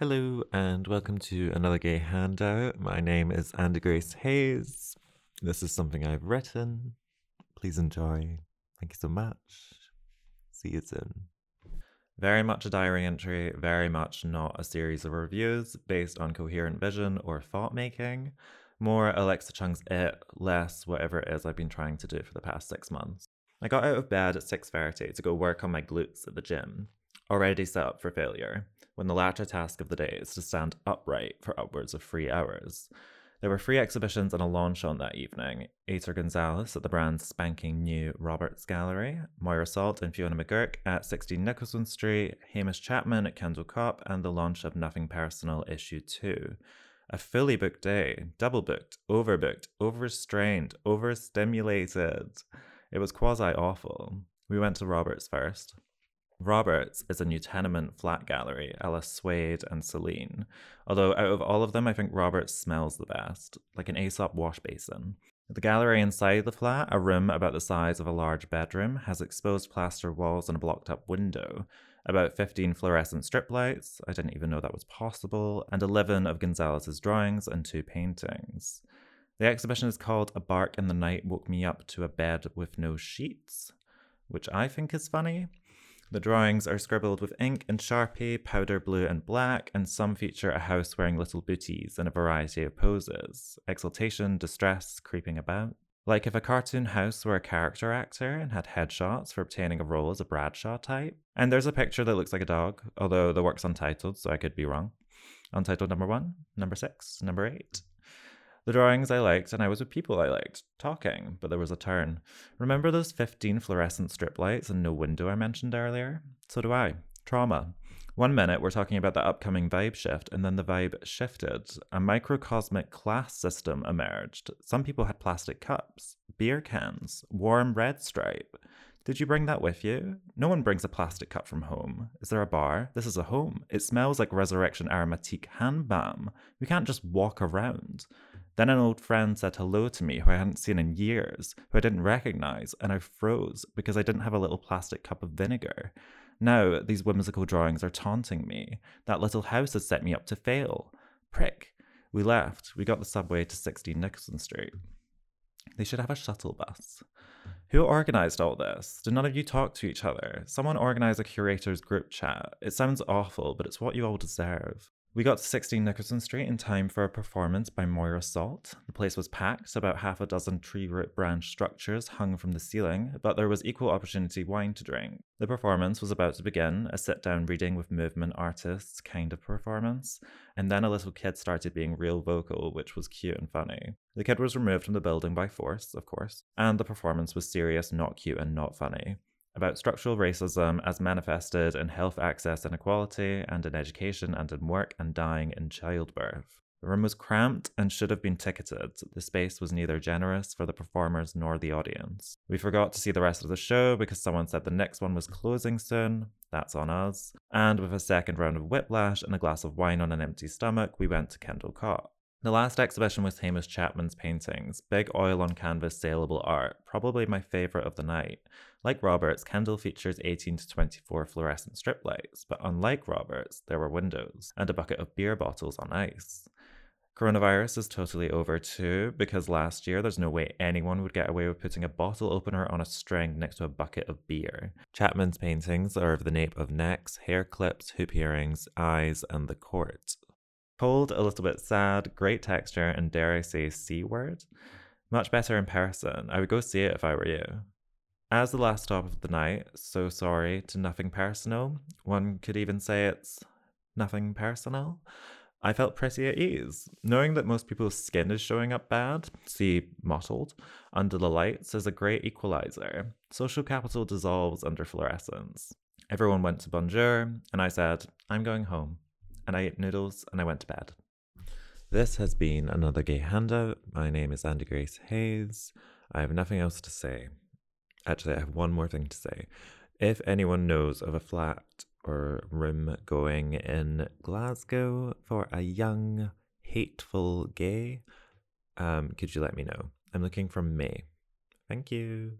Hello and welcome to another gay handout. My name is Andy Grace Hayes. This is something I've written. Please enjoy. Thank you so much. See you soon. Very much a diary entry, very much not a series of reviews based on coherent vision or thought making. More Alexa Chung's it, less whatever it is I've been trying to do for the past six months. I got out of bed at 6.30 to go work on my glutes at the gym, already set up for failure when the latter task of the day is to stand upright for upwards of three hours. There were free exhibitions and a launch on that evening. Ater Gonzalez at the brand's spanking new Roberts Gallery, Moira Salt and Fiona McGurk at 16 Nicholson Street, Hamish Chapman at Kendall Koppe, and the launch of Nothing Personal Issue 2. A fully booked day, double booked, overbooked, overstrained, overstimulated. It was quasi awful. We went to Roberts first. Roberts is a new tenement flat gallery, a la Suede and Celine. Although out of all of them, I think Roberts smells the best, like an Aesop wash basin. The gallery inside the flat, a room about the size of a large bedroom, has exposed plaster walls and a blocked up window, about 15 fluorescent strip lights, I didn't even know that was possible, and 11 of Gonzalez's drawings and two paintings. The exhibition is called A Bark in the Night Woke Me Up to a Bed with No Sheets, which I think is funny. The drawings are scribbled with ink and sharpie, powder blue and black, and some feature a house wearing little booties in a variety of poses exultation, distress, creeping about. Like if a cartoon house were a character actor and had headshots for obtaining a role as a Bradshaw type. And there's a picture that looks like a dog, although the work's untitled, so I could be wrong. Untitled number one, number six, number eight. The drawings I liked, and I was with people I liked, talking, but there was a turn. Remember those 15 fluorescent strip lights and no window I mentioned earlier? So do I. Trauma. One minute we're talking about the upcoming vibe shift, and then the vibe shifted. A microcosmic class system emerged. Some people had plastic cups, beer cans, warm red stripe. Did you bring that with you? No one brings a plastic cup from home. Is there a bar? This is a home. It smells like Resurrection Aromatique hand balm. We can't just walk around. Then an old friend said hello to me who I hadn't seen in years, who I didn't recognize, and I froze because I didn't have a little plastic cup of vinegar. Now these whimsical drawings are taunting me. That little house has set me up to fail. Prick. We left. We got the subway to 16 Nicholson Street. They should have a shuttle bus. Who organized all this? Did none of you talk to each other? Someone organize a curator's group chat. It sounds awful, but it's what you all deserve. We got to 16 Nicholson Street in time for a performance by Moira Salt. The place was packed, about half a dozen tree root branch structures hung from the ceiling, but there was equal opportunity wine to drink. The performance was about to begin, a sit down reading with movement artists kind of performance, and then a little kid started being real vocal, which was cute and funny. The kid was removed from the building by force, of course, and the performance was serious, not cute, and not funny about structural racism as manifested in health access inequality and in education and in work and dying in childbirth. The room was cramped and should have been ticketed. The space was neither generous for the performers nor the audience. We forgot to see the rest of the show because someone said the next one was closing soon. That's on us. And with a second round of whiplash and a glass of wine on an empty stomach, we went to Kendall Koppe. The last exhibition was Hamish Chapman's paintings, big oil on canvas saleable art, probably my favourite of the night. Like Roberts, Kendall features 18 to 24 fluorescent strip lights, but unlike Roberts, there were windows and a bucket of beer bottles on ice. Coronavirus is totally over too, because last year there's no way anyone would get away with putting a bottle opener on a string next to a bucket of beer. Chapman's paintings are of the nape of necks, hair clips, hoop earrings, eyes, and the court. Cold, a little bit sad, great texture, and dare I say, C word. Much better in person. I would go see it if I were you. As the last stop of the night, so sorry to nothing personal. One could even say it's nothing personal. I felt pretty at ease. Knowing that most people's skin is showing up bad, see mottled, under the lights is a great equalizer. Social capital dissolves under fluorescence. Everyone went to Bonjour, and I said, I'm going home and I ate noodles and I went to bed. This has been another gay handout. My name is Andy Grace Hayes. I have nothing else to say. Actually, I have one more thing to say. If anyone knows of a flat or room going in Glasgow for a young, hateful gay, um, could you let me know? I'm looking for May. Thank you.